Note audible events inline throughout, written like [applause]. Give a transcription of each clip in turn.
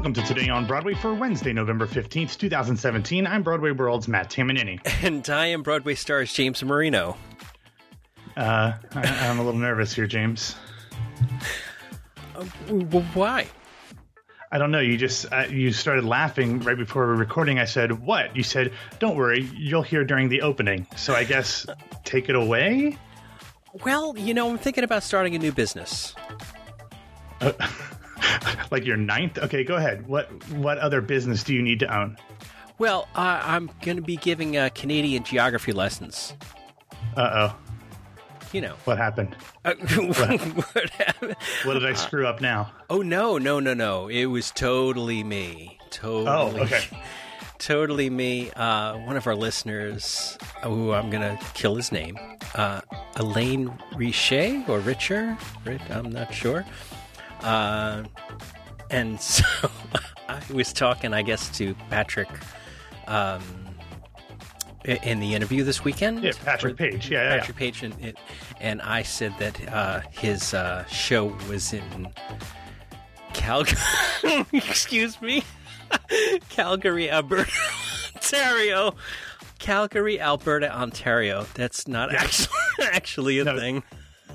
Welcome to Today on Broadway for Wednesday, November 15th, 2017. I'm Broadway World's Matt Tamanini. And I am Broadway stars James Marino. Uh, I, I'm a little nervous here, James. Uh, why? I don't know. You just uh, you started laughing right before we were recording. I said, "What?" You said, "Don't worry, you'll hear during the opening." So I guess take it away. Well, you know, I'm thinking about starting a new business. Uh, [laughs] [laughs] like your ninth? Okay, go ahead. What what other business do you need to own? Well, uh, I'm going to be giving uh, Canadian geography lessons. Uh oh. You know what happened? Uh, [laughs] what happened? What did I screw up now? Oh no, no, no, no! It was totally me. Totally. Oh, okay. [laughs] Totally me. Uh, one of our listeners, who I'm going to kill his name, uh, Elaine Richer or Richer, I'm not sure. Uh, and [laughs] so I was talking, I guess, to Patrick um, in the interview this weekend. Yeah, Patrick Page. Yeah, Patrick yeah. Page, and, and I said that uh, his uh, show was in Calgary. [laughs] Excuse me, [laughs] Calgary, Alberta, Ontario. Calgary, Alberta, Ontario. That's not actually actually a no, thing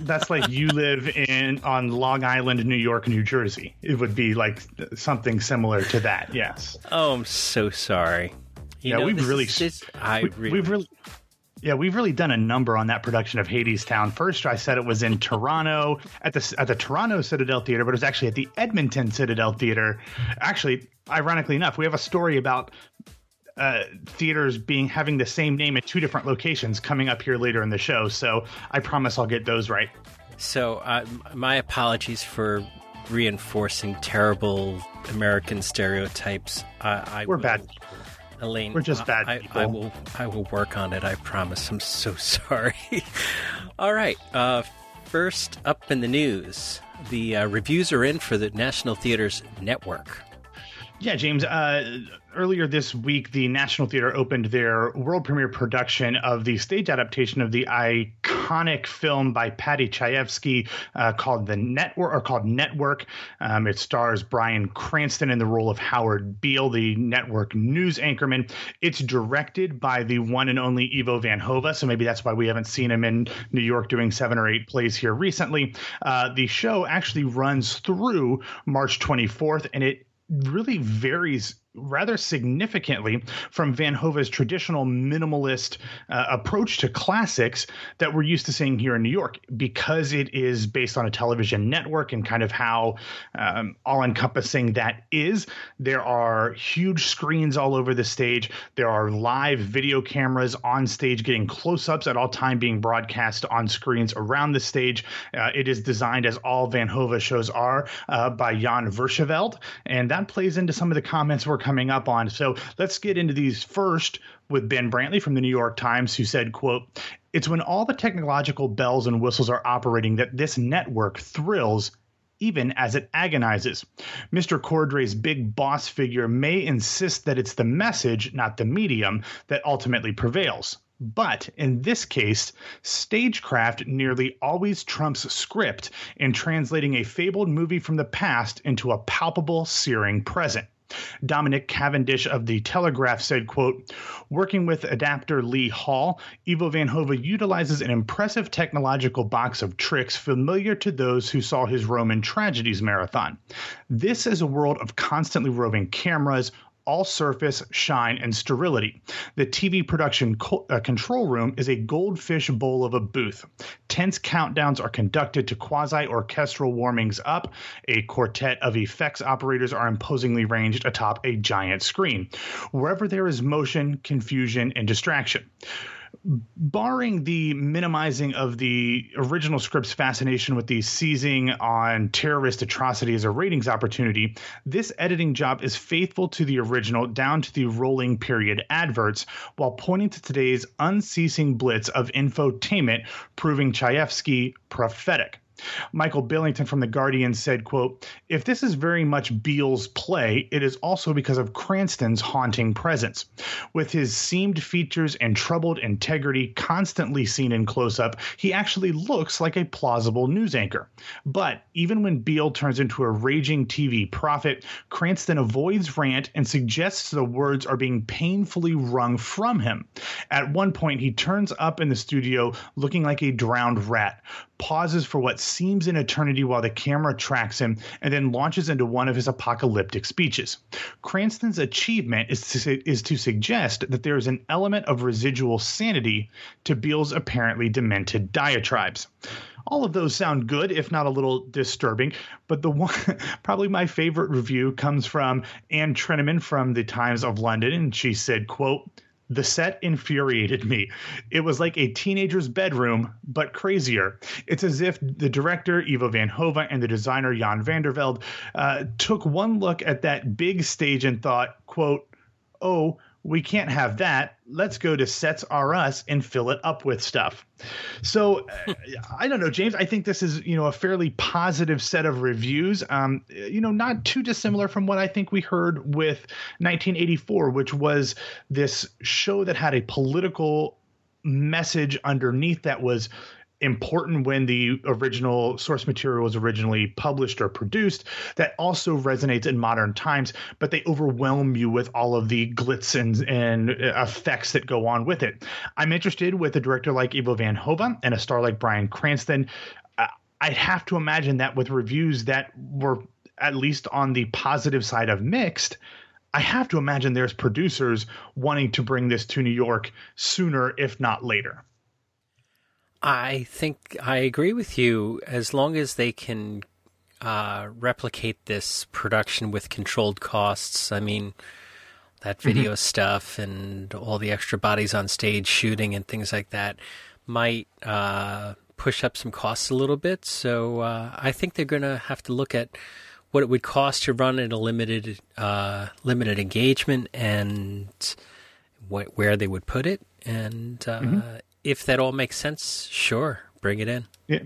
that's like you live in on Long Island, New York, New Jersey. It would be like something similar to that. Yes. Oh, I'm so sorry. You yeah, know, we've really, is, this, I we, really, we've really, yeah, we've really done a number on that production of Hadestown. First, I said it was in Toronto at the at the Toronto Citadel Theater, but it was actually at the Edmonton Citadel Theater. Actually, ironically enough, we have a story about uh, theaters being having the same name at two different locations coming up here later in the show. So I promise I'll get those right. So uh, my apologies for reinforcing terrible American stereotypes. I, I We're will, bad. Elaine, we're just bad I, I, will. I will work on it. I promise. I'm so [laughs] sorry. All right. Uh, first up in the news, the uh, reviews are in for the National Theaters Network. Yeah, James. Uh, earlier this week, the National Theater opened their world premiere production of the stage adaptation of the iconic film by Paddy Chayefsky uh, called The Network, or called Network. Um, it stars Bryan Cranston in the role of Howard Beale, the network news anchorman. It's directed by the one and only Ivo Van Hove, so maybe that's why we haven't seen him in New York doing seven or eight plays here recently. Uh, the show actually runs through March 24th, and it really varies rather significantly from Van Hove's traditional minimalist uh, approach to classics that we're used to seeing here in New York because it is based on a television network and kind of how um, all encompassing that is. There are huge screens all over the stage. There are live video cameras on stage getting close ups at all time being broadcast on screens around the stage. Uh, it is designed as all Van Hove shows are uh, by Jan Versweyveld, and that plays into some of the comments we're coming up on. So let's get into these first with Ben Brantley from the New York Times, who said, quote, it's when all the technological bells and whistles are operating that this network thrills even as it agonizes. Mr. Cordray's big boss figure may insist that it's the message, not the medium, that ultimately prevails. But in this case, stagecraft nearly always trumps script in translating a fabled movie from the past into a palpable, searing present. Dominic Cavendish of the Telegraph said, quote, working with adapter Lee Hall, Ivo Van Hove utilizes an impressive technological box of tricks familiar to those who saw his Roman tragedies marathon. This is a world of constantly roving cameras, all surface, shine, and sterility. The TV production co- uh, control room is a goldfish bowl of a booth. Tense countdowns are conducted to quasi orchestral warmings up. A quartet of effects operators are imposingly ranged atop a giant screen. Wherever there is motion, confusion, and distraction barring the minimizing of the original script's fascination with the seizing on terrorist atrocity as a ratings opportunity, this editing job is faithful to the original down to the rolling period adverts while pointing to today's unceasing blitz of infotainment, proving Chayefsky prophetic. Michael Billington from The Guardian said, quote, If this is very much Beale's play, it is also because of Cranston's haunting presence. With his seamed features and troubled integrity constantly seen in close up, he actually looks like a plausible news anchor. But even when Beale turns into a raging TV prophet, Cranston avoids rant and suggests the words are being painfully wrung from him. At one point, he turns up in the studio looking like a drowned rat, pauses for what seems an eternity while the camera tracks him, and then launches into one of his apocalyptic speeches. Cranston's achievement is to, is to suggest that there is an element of residual sanity to Beale's apparently demented diatribes. All of those sound good, if not a little disturbing. But the one, [laughs] probably my favorite review comes from Anne Treneman from the Times of London, and she said, "quote." The set infuriated me. It was like a teenager's bedroom, but crazier. It's as if the director, Ivo van Hove, and the designer, Jan van der Velde, uh, took one look at that big stage and thought, quote, oh, we can't have that. Let's go to Sets Are Us and fill it up with stuff. So uh, I don't know, James. I think this is you know a fairly positive set of reviews. Um, you know, not too dissimilar from what I think we heard with 1984, which was this show that had a political message underneath that was important when the original source material was originally published or produced that also resonates in modern times but they overwhelm you with all of the glitz and, and effects that go on with it i'm interested with a director like ivo van hove and a star like bryan cranston i'd have to imagine that with reviews that were at least on the positive side of mixed I have to imagine there's producers wanting to bring this to New York sooner, if not later. I think I agree with you. As long as they can uh, replicate this production with controlled costs, I mean, that mm-hmm. video mm-hmm. stuff and all the extra bodies on stage shooting and things like that might uh, push up some costs a little bit. So uh, I think they're going to have to look at what it would cost to run in a limited uh, limited engagement and wh- where they would put it. And uh, mm-hmm if that all makes sense, sure, bring it in. Yeah.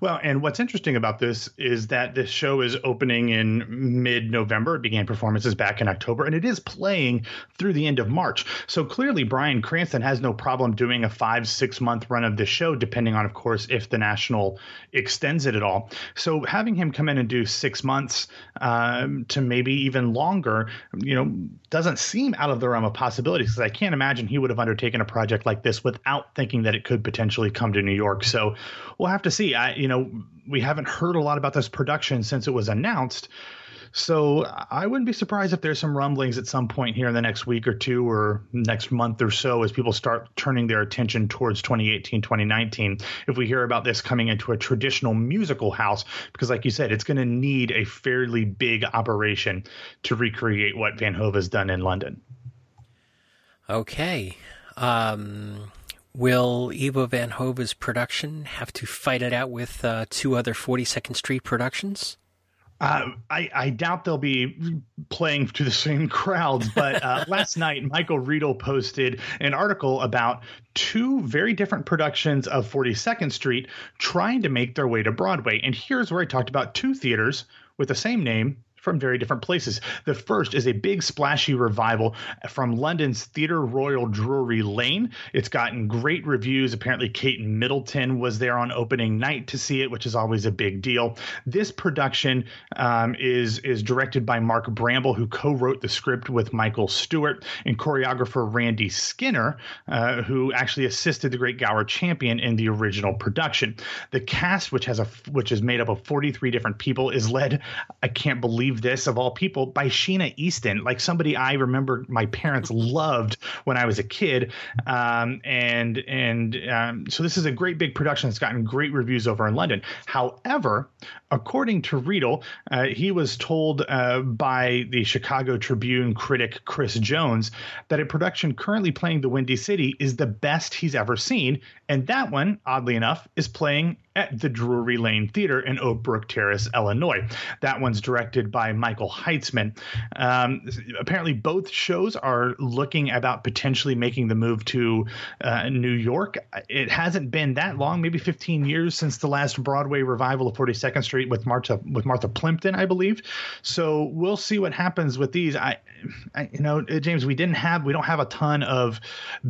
Well, and what's interesting about this is that this show is opening in mid November. It began performances back in October, and it is playing through the end of March. So clearly, Bryan Cranston has no problem doing a five, six month run of this show, depending on, of course, if the National extends it at all. So having him come in and do six months um, to maybe even longer, you know, doesn't seem out of the realm of possibilities because I can't imagine he would have undertaken a project like this without thinking that it could potentially come to New York. So we'll have to see. I, you know, we haven't heard a lot about this production since it was announced. So I wouldn't be surprised if there's some rumblings at some point here in the next week or two or next month or so as people start turning their attention towards 2018, 2019. If we hear about this coming into a traditional musical house, because like you said, it's going to need a fairly big operation to recreate what Van Hove has done in London. Okay. Um, Will Ivo Van Hove's production have to fight it out with uh, two other 42nd Street productions? Uh, I, I, doubt they'll be playing to the same crowds, but uh, [laughs] last night Michael Riedel posted an article about two very different productions of 42nd Street trying to make their way to Broadway. And here's where I talked about two theaters with the same name from very different places. The first is a big splashy revival from London's Theatre Royal Drury Lane. It's gotten great reviews. Apparently, Kate Middleton was there on opening night to see it, which is always a big deal. This production um, is is directed by Mark Bramble, who co-wrote the script with Michael Stewart and choreographer Randy Skinner, uh, who actually assisted the great Gower Champion in the original production. The cast, which has a which is made up of 43 different people, is led. I can't believe this of all people by Sheena Easton, like somebody I remember my parents loved when I was a kid. Um, and and um, so this is a great big production that's gotten great reviews over in London. However, according to Riedel, uh, he was told uh, by the Chicago Tribune critic Chris Jones that a production currently playing the Windy City is the best he's ever seen, and that one, oddly enough, is playing at the Drury Lane Theater in Oak Brook Terrace, Illinois. That one's directed by Michael Heitzman. Um, apparently, both shows are looking about potentially making the move to uh, New York. It hasn't been that long, maybe 15 years since the last Broadway revival of 42nd Street with Martha with Martha Plimpton, I believe. So we'll see what happens with these. I, I you know, James, we didn't have we don't have a ton of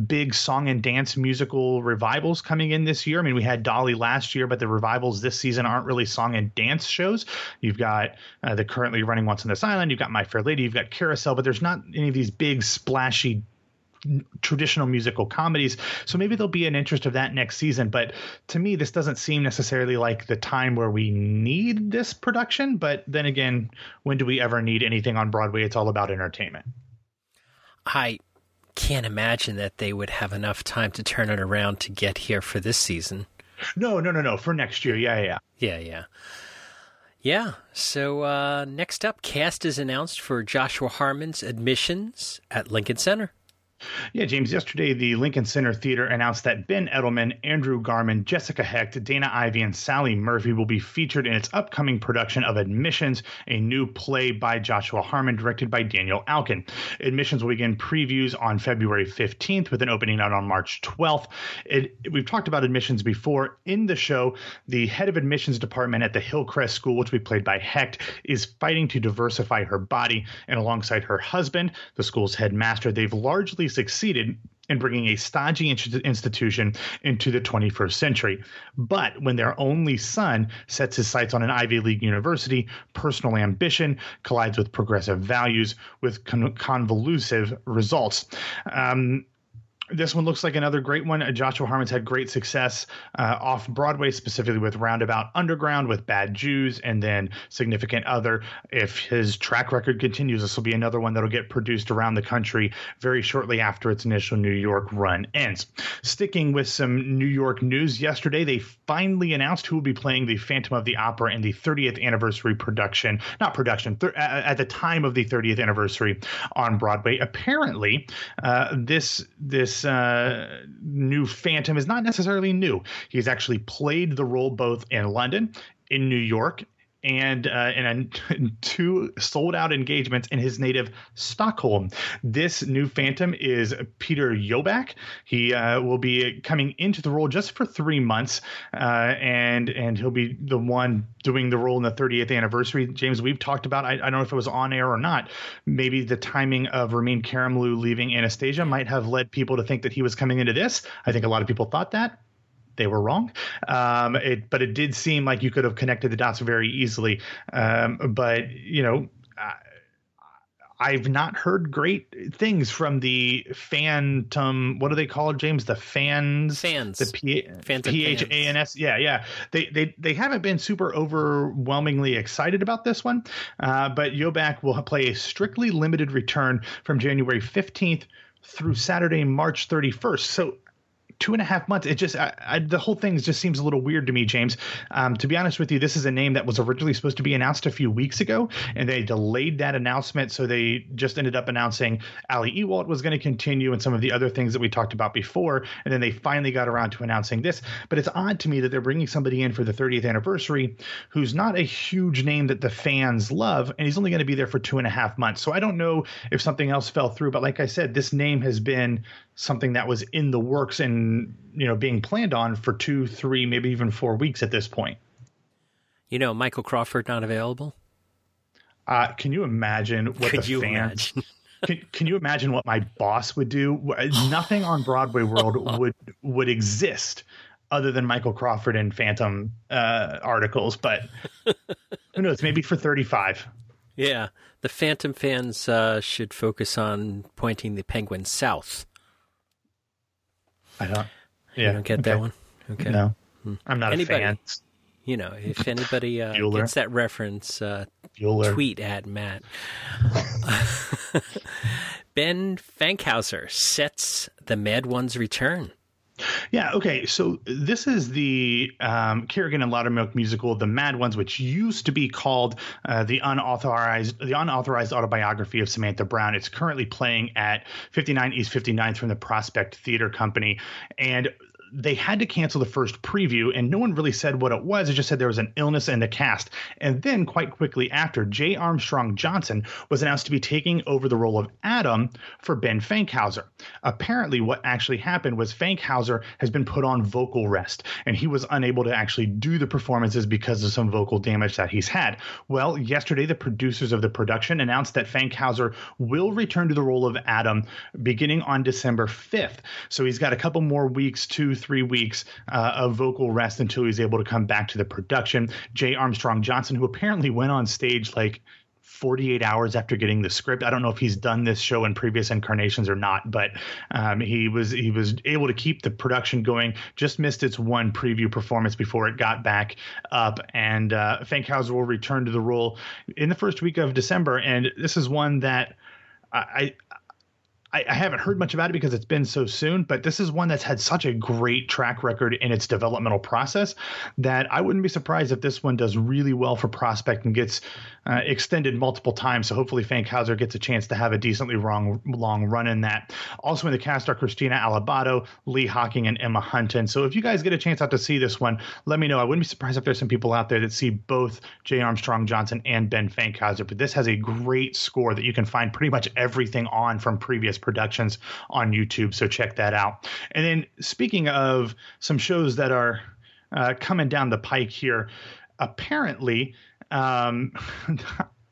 big song and dance musical revivals coming in this year. I mean, we had Dolly last year, but the revivals this season aren't really song and dance shows. You've got uh, the currently running Once on This Island, you've got My Fair Lady, you've got Carousel, but there's not any of these big splashy traditional musical comedies. So maybe there'll be an interest of that next season. But to me, this doesn't seem necessarily like the time where we need this production. But then again, when do we ever need anything on Broadway? It's all about entertainment. I can't imagine that they would have enough time to turn it around to get here for this season. No, no, no, no. For next year. Yeah, yeah. Yeah, yeah. Yeah. So uh, next up, cast is announced for Joshua Harmon's admissions at Lincoln Center. Yeah, James, yesterday the Lincoln Center Theater announced that Ben Edelman, Andrew Garman, Jessica Hecht, Dana Ivey, and Sally Murphy will be featured in its upcoming production of Admissions, a new play by Joshua Harmon, directed by Daniel Aukin. Admissions will begin previews on February 15th with an opening out on March 12th. It, we've talked about admissions before. In the show, the head of admissions department at the Hillcrest School, which will be played by Hecht, is fighting to diversify her body, and alongside her husband, the school's headmaster, they've largely succeeded in bringing a stodgy institution into the 21st century. But when their only son sets his sights on an Ivy League university, personal ambition collides with progressive values with con- convolutive results. Um, this one looks like another great one. Joshua Harmon's had great success uh, off Broadway, specifically with Roundabout Underground, with Bad Jews, and then Significant Other. If his track record continues, this will be another one that'll get produced around the country very shortly after its initial New York run ends. Sticking with some New York news, yesterday they finally announced who will be playing the Phantom of the Opera in the 30th anniversary production, not production, at the time of the 30th anniversary on Broadway. Apparently, uh, this this uh, new Phantom is not necessarily new. He's actually played the role both in London, in New York, and uh, in a, [laughs] two sold out engagements in his native Stockholm. This new Phantom is Peter Jöback. He uh, will be coming into the role just for three months, uh, and and he'll be the one doing the role in the 30th anniversary. James, we've talked about. I, I don't know if it was on air or not. Maybe the timing of Ramin Karimloo leaving Anastasia might have led people to think that he was coming into this. I think a lot of people thought that they were wrong. Um, it, but it did seem like you could have connected the dots very easily. Um, but you know. I've not heard great things from the Phantom. What do they call it, James? The fans. Fans. The P H A N S. Yeah, yeah. They they they haven't been super overwhelmingly excited about this one. Uh, but Jöback will play a strictly limited return from January fifteenth through Saturday, March 31st. So two and a half months. It just I, I, the whole thing just seems a little weird to me, James. Um, to be honest with you, this is a name that was originally supposed to be announced a few weeks ago, and they delayed that announcement. So they just ended up announcing Ali Ewoldt was going to continue and some of the other things that we talked about before, and then they finally got around to announcing this. But it's odd to me that they're bringing somebody in for the 30th anniversary who's not a huge name that the fans love, and he's only going to be there for two and a half months. So I don't know if something else fell through, but like I said, this name has been something that was in the works and you know being planned on for two, three, maybe even four weeks at this point. You know, Michael Crawford not available. Uh, can you imagine what Could the fans? [laughs] can, can you imagine what my boss would do? Nothing on Broadway World [laughs] would would exist other than Michael Crawford and Phantom uh, articles. But who knows? Maybe for thirty five. Yeah, the Phantom fans uh, should focus on pointing the penguin south. I don't. Yeah, you don't get okay. that one. Okay, no, hmm. I'm not anybody, a fan. You know, if anybody uh, gets that reference, uh, tweet at Matt. [laughs] ben Fankhauser sets the Mad One's return. Yeah. Okay. So this is the um, Kerrigan and Lowdermilk musical, "The Mad Ones," which used to be called uh, the unauthorized the unauthorized autobiography of Samantha Brown. It's currently playing at 59 East 59th from the Prospect Theater Company, and they had to cancel the first preview, and no one really said what it was. It just said there was an illness in the cast. And then, quite quickly after, Jay Armstrong Johnson was announced to be taking over the role of Adam for Ben Fankhauser. Apparently, what actually happened was Fankhauser has been put on vocal rest, and he was unable to actually do the performances because of some vocal damage that he's had. Well, yesterday, the producers of the production announced that Fankhauser will return to the role of Adam beginning on December 5th. So he's got a couple more weeks, two, three weeks uh, of vocal rest until he's able to come back to the production. Jay Armstrong Johnson, who apparently went on stage like 48 hours after getting the script. I don't know if he's done this show in previous incarnations or not, but um, he was he was able to keep the production going. Just missed its one preview performance before it got back up, and uh, Fankhauser will return to the role in the first week of December. And this is one that I, I, I haven't heard much about it because it's been so soon, but this is one that's had such a great track record in its developmental process that I wouldn't be surprised if this one does really well for prospect and gets uh, extended multiple times. So hopefully Fankhauser gets a chance to have a decently long, long run in that. Also in the cast are Krystina Alabado, Lee Hocking, and Emma Hunton. So if you guys get a chance out to see this one, let me know. I wouldn't be surprised if there's some people out there that see both Jay Armstrong Johnson and Ben Fankhauser, but this has a great score that you can find pretty much everything on from previous productions on YouTube. So check that out. And then speaking of some shows that are uh, coming down the pike here, apparently, um, [laughs]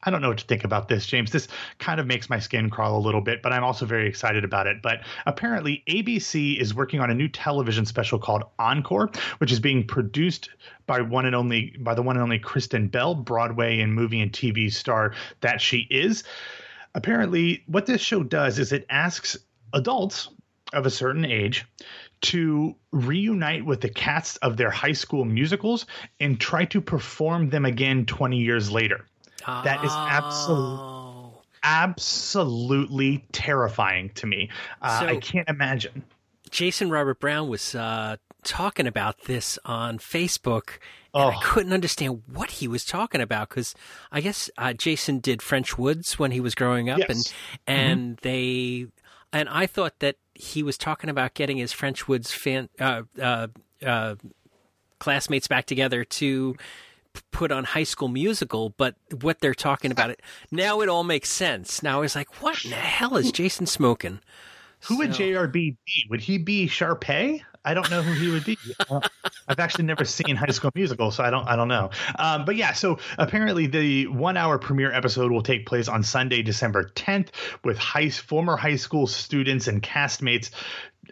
I don't know what to think about this, James. This kind of makes my skin crawl a little bit, but I'm also very excited about it. But apparently, ABC is working on a new television special called Encore, which is being produced by one and only by the one and only Kristen Bell, Broadway and movie and TV star that she is apparently what this show does is it asks adults of a certain age to reunite with the cast of their high school musicals and try to perform them again 20 years later. Oh. That is absolutely absolutely terrifying to me. Uh, so, I can't imagine. Jason Robert Brown was uh, talking about this on Facebook Oh. I couldn't understand what he was talking about because I guess uh, Jason did French Woods when he was growing up, yes. and and mm-hmm. they and I thought that he was talking about getting his French Woods fan uh, uh, uh classmates back together to put on High School Musical, but what they're talking about it now it all makes sense. Now I was like, what in the hell is Jason smoking? Who so. would JRB be? Would he be Sharpay? I don't know who he would be. [laughs] I've actually never seen High School Musical, so I don't I don't know. Um, but yeah, so apparently the one hour premiere episode will take place on Sunday, December 10th, with high former high school students and castmates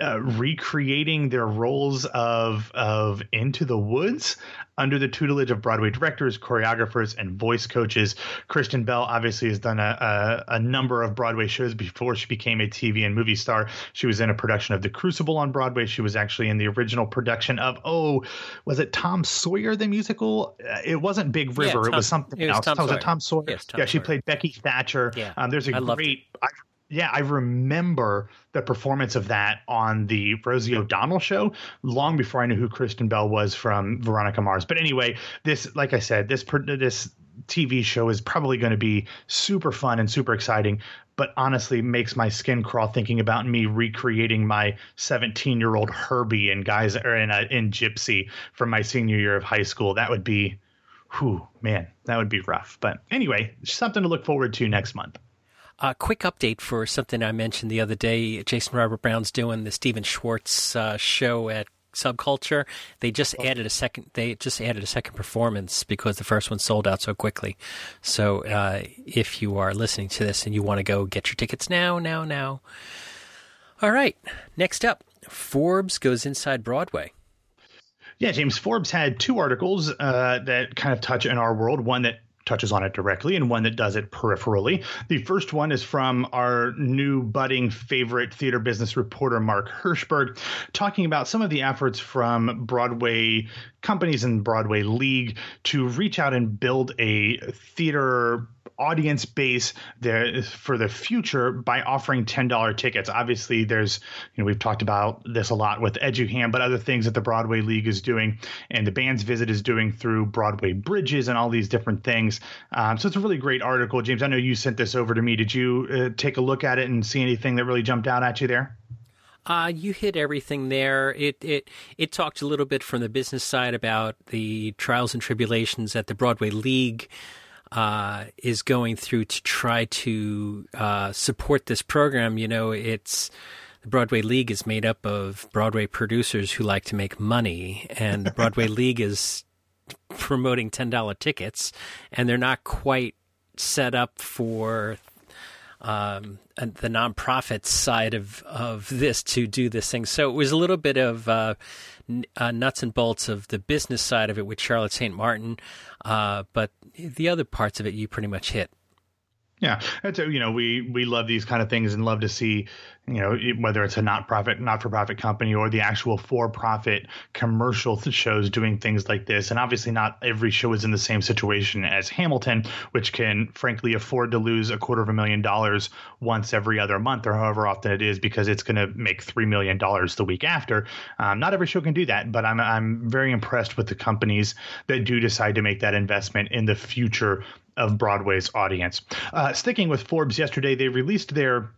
uh, recreating their roles of of Into the Woods under the tutelage of Broadway directors, choreographers, and voice coaches. Kristen Bell obviously has done a, a, a number of Broadway shows before she became a TV and movie star. She was in a production of The Crucible on Broadway. She was actually in the original production of oh, was it Tom Sawyer the musical? Uh, it wasn't Big River. Yeah, Tom, it was something it was else. Tom was it Tom Sawyer? Yes, Tom yeah, she Sawyer. played Becky Thatcher. Yeah, um, there's a I great. I, yeah, I remember the performance of that on the Rosie O'Donnell show long before I knew who Kristen Bell was from Veronica Mars. But anyway, this, like I said, this this TV show is probably going to be super fun and super exciting. But honestly, makes my skin crawl thinking about me recreating my 17 year old Herbie and guys or in a, in Gypsy from my senior year of high school. That would be, whew, man, that would be rough. But anyway, something to look forward to next month. A quick update for something I mentioned the other day. Jason Robert Brown's doing the Stephen Schwartz uh, show at Subculture. They just oh. added a second. They just added a second performance because the first one sold out so quickly. So uh, if you are listening to this and you want to go, get your tickets now, now, now. All right. Next up, Forbes goes inside Broadway. Yeah, James Forbes had two articles uh, that kind of touch in our world. One that touches on it directly and one that does it peripherally. The first one is from our new budding favorite theater business reporter, Mark Hirschberg, talking about some of the efforts from Broadway companies and Broadway League to reach out and build a theater audience base there for the future by offering $10 tickets. Obviously, there's, you know, we've talked about this a lot with EduHam, but other things that the Broadway League is doing and the band's visit is doing through Broadway Bridges and all these different things. Um, so it's a really great article. James, I know you sent this over to me. Did you uh, take a look at it and see anything that really jumped out at you there? Uh, you hit everything there. It it it talked a little bit from the business side about the trials and tribulations at the Broadway League uh, is going through to try to uh, support this program. You know, it's the Broadway League is made up of Broadway producers who like to make money, and the Broadway [laughs] League is promoting ten dollar tickets, and they're not quite set up for um, the nonprofit side of of this to do this thing. So it was a little bit of uh, n- uh, nuts and bolts of the business side of it with Charlotte St. Martin, uh, but the other parts of it you pretty much hit. Yeah, that's a, you know we we love these kind of things and love to see you know whether it's a not profit not for profit company or the actual for profit commercial shows doing things like this. And obviously, not every show is in the same situation as Hamilton, which can frankly afford to lose a quarter of a million dollars once every other month or however often it is because it's going to make three million dollars the week after. Um, not every show can do that, but I'm I'm very impressed with the companies that do decide to make that investment in the future of Broadway's audience. Uh, sticking with Forbes yesterday, they released their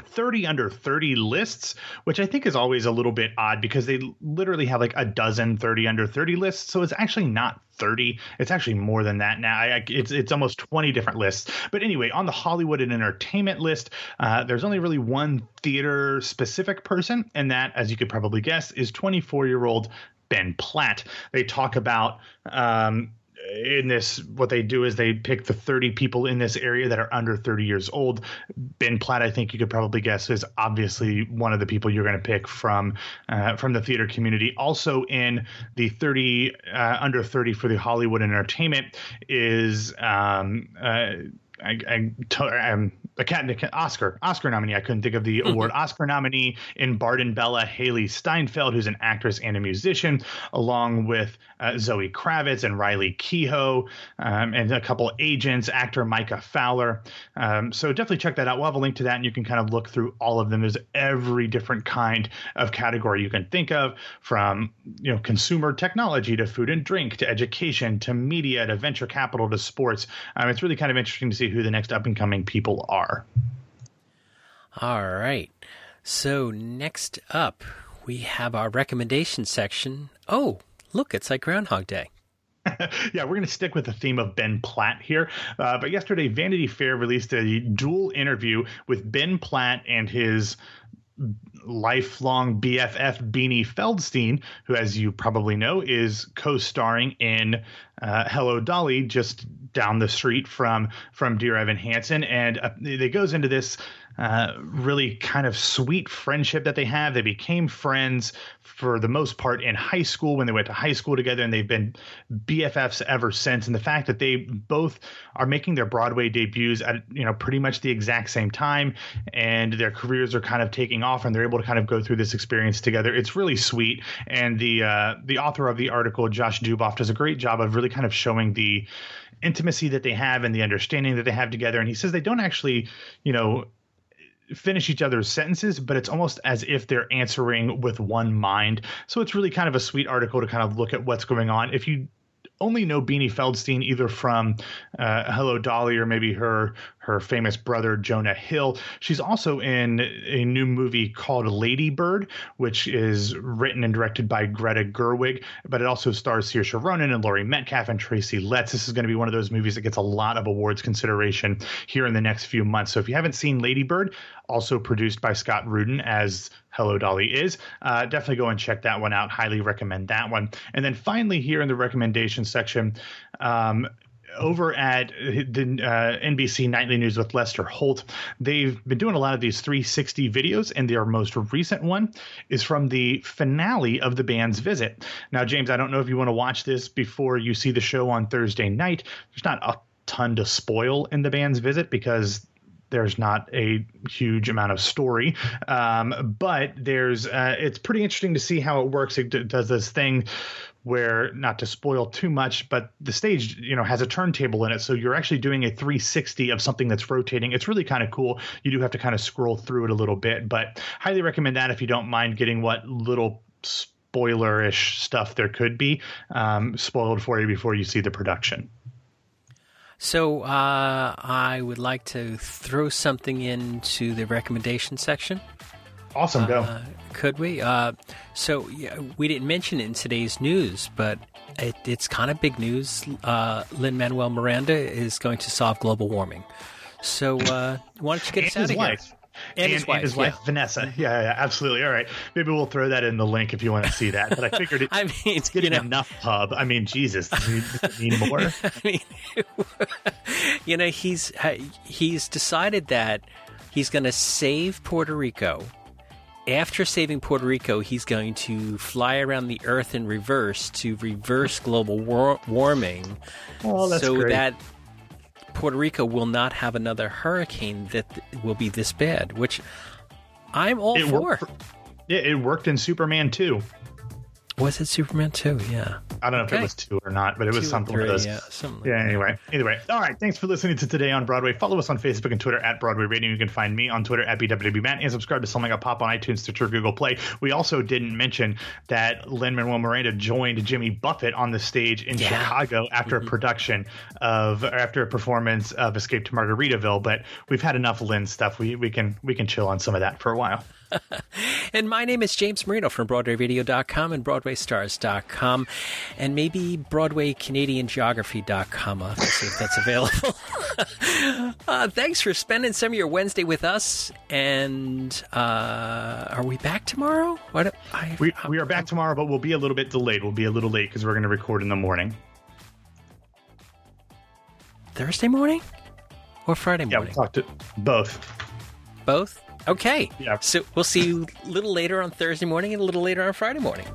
30 under 30 lists, which I think is always a little bit odd because they literally have like a dozen 30 under 30 lists. So it's actually not 30. It's actually more than that now. I, it's it's almost 20 different lists. But anyway, on the Hollywood and entertainment list, uh, there's only really one theater specific person, and that, as you could probably guess, is 24 year old Ben Platt. They talk about um, in this what they do is they pick the 30 people in this area that are under 30 years old. Ben platt i think you could probably guess is obviously one of the people you're going to pick from uh, from the theater community. Also in the 30 uh, under 30 for the hollywood entertainment is um, uh, I, I, I'm Academy Oscar Oscar nominee. I couldn't think of the award. Oscar nominee in Barden Bella Hailee Steinfeld, who's an actress and a musician, along with uh, Zoe Kravitz and Riley Keough, um, and a couple agents. Actor Micah Fowler. Um, so definitely check that out. We'll have a link to that, and you can kind of look through all of them. There's every different kind of category you can think of, from you know consumer technology to food and drink to education to media to venture capital to sports. Um, it's really kind of interesting to see who the next up and coming people are. All right. So next up, we have our recommendation section. Oh, look, it's like Groundhog Day. [laughs] yeah, we're going to stick with the theme of Ben Platt here. Uh, but yesterday, Vanity Fair released a dual interview with Ben Platt and his lifelong BFF Beanie Feldstein, who, as you probably know, is co-starring in uh, Hello Dolly, just down the street from from Dear Evan Hansen, and uh, it goes into this uh, really kind of sweet friendship that they have. They became friends for the most part in high school when they went to high school together, and they've been BFFs ever since. And the fact that they both are making their Broadway debuts at you know pretty much the exact same time, and their careers are kind of taking off, and they're able to kind of go through this experience together. It's really sweet. And the uh, the author of the article, Josh Duboff, does a great job of really kind of showing the intimacy that they have and the understanding that they have together. And he says they don't actually, you know, finish each other's sentences, but it's almost as if they're answering with one mind. So it's really kind of a sweet article to kind of look at what's going on. If you only know Beanie Feldstein either from uh, Hello Dolly or maybe her her famous brother Jonah Hill. She's also in a new movie called Lady Bird, which is written and directed by Greta Gerwig, but it also stars Saoirse Ronan and Laurie Metcalf and Tracy Letts. This is going to be one of those movies that gets a lot of awards consideration here in the next few months. So if you haven't seen Lady Bird, also produced by Scott Rudin as Hello Dolly is. Uh, definitely go and check that one out. Highly recommend that one. And then finally, here in the recommendation section, um, over at the uh, NBC Nightly News with Lester Holt, they've been doing a lot of these 360 videos, and their most recent one is from the finale of the band's visit. Now, James, I don't know if you want to watch this before you see the show on Thursday night. There's not a ton to spoil in the band's visit because there's not a huge amount of story, um, but there's uh, it's pretty interesting to see how it works. It d- does this thing where not to spoil too much, but the stage you know has a turntable in it, so you're actually doing a 360 of something that's rotating. It's really kind of cool. You do have to kind of scroll through it a little bit, but highly recommend that if you don't mind getting what little spoilerish stuff there could be um, spoiled for you before you see the production. So uh, I would like to throw something into the recommendation section. Awesome, go. Uh, could we? Uh, so yeah, we didn't mention it in today's news, but it, it's kind of big news. Uh, Lin Manuel Miranda is going to solve global warming. So uh, why don't you get us out of wife. here? And, his wife, and his wife mm-hmm. yeah. Vanessa. Yeah, yeah, absolutely. All right. Maybe we'll throw that in the link if you want to see that. But I figured it, [laughs] I mean, [laughs] it's getting you know, enough pub. I mean, Jesus, does it does need more? [laughs] I mean, you know, he's he's decided that he's going to save Puerto Rico. After saving Puerto Rico, he's going to fly around the Earth in reverse to reverse global war- warming, Oh, that's so great. that Puerto Rico will not have another hurricane that will be this bad. Which I'm all it for. worked. For, yeah, it worked in Superman too. Was it Superman too? Yeah, I don't know if it was two or not, but it was something three, those. yeah, something like Yeah, anyway. Anyway. All right. Thanks for listening to Today on Broadway. Follow us on Facebook and Twitter at Broadway Radio. You can find me on Twitter at BWWMatt and subscribe to Something Got Pop on iTunes, Stitcher, Google Play. We also didn't mention that Lin Manuel Miranda joined Jimmy Buffett on the stage in Yeah. Chicago after a production of, or after a performance of Escape to Margaritaville. But we've had enough Lin stuff. We, we can we can chill on some of that for a while. [laughs] And my name is James Marino from BroadwayVideo.com and BroadwayStars.com and maybe BroadwayCanadianGeography.com. I'll see if that's available. [laughs] uh, thanks for spending some of your Wednesday with us. And uh, are we back tomorrow? What I, We, we are back tomorrow, but we'll be a little bit delayed. We'll be a little late because we're going to record in the morning. Thursday morning or Friday morning? Yeah, we talked to both. Both. Okay. Yeah. So we'll see you a little later on Thursday morning and a little later on Friday morning.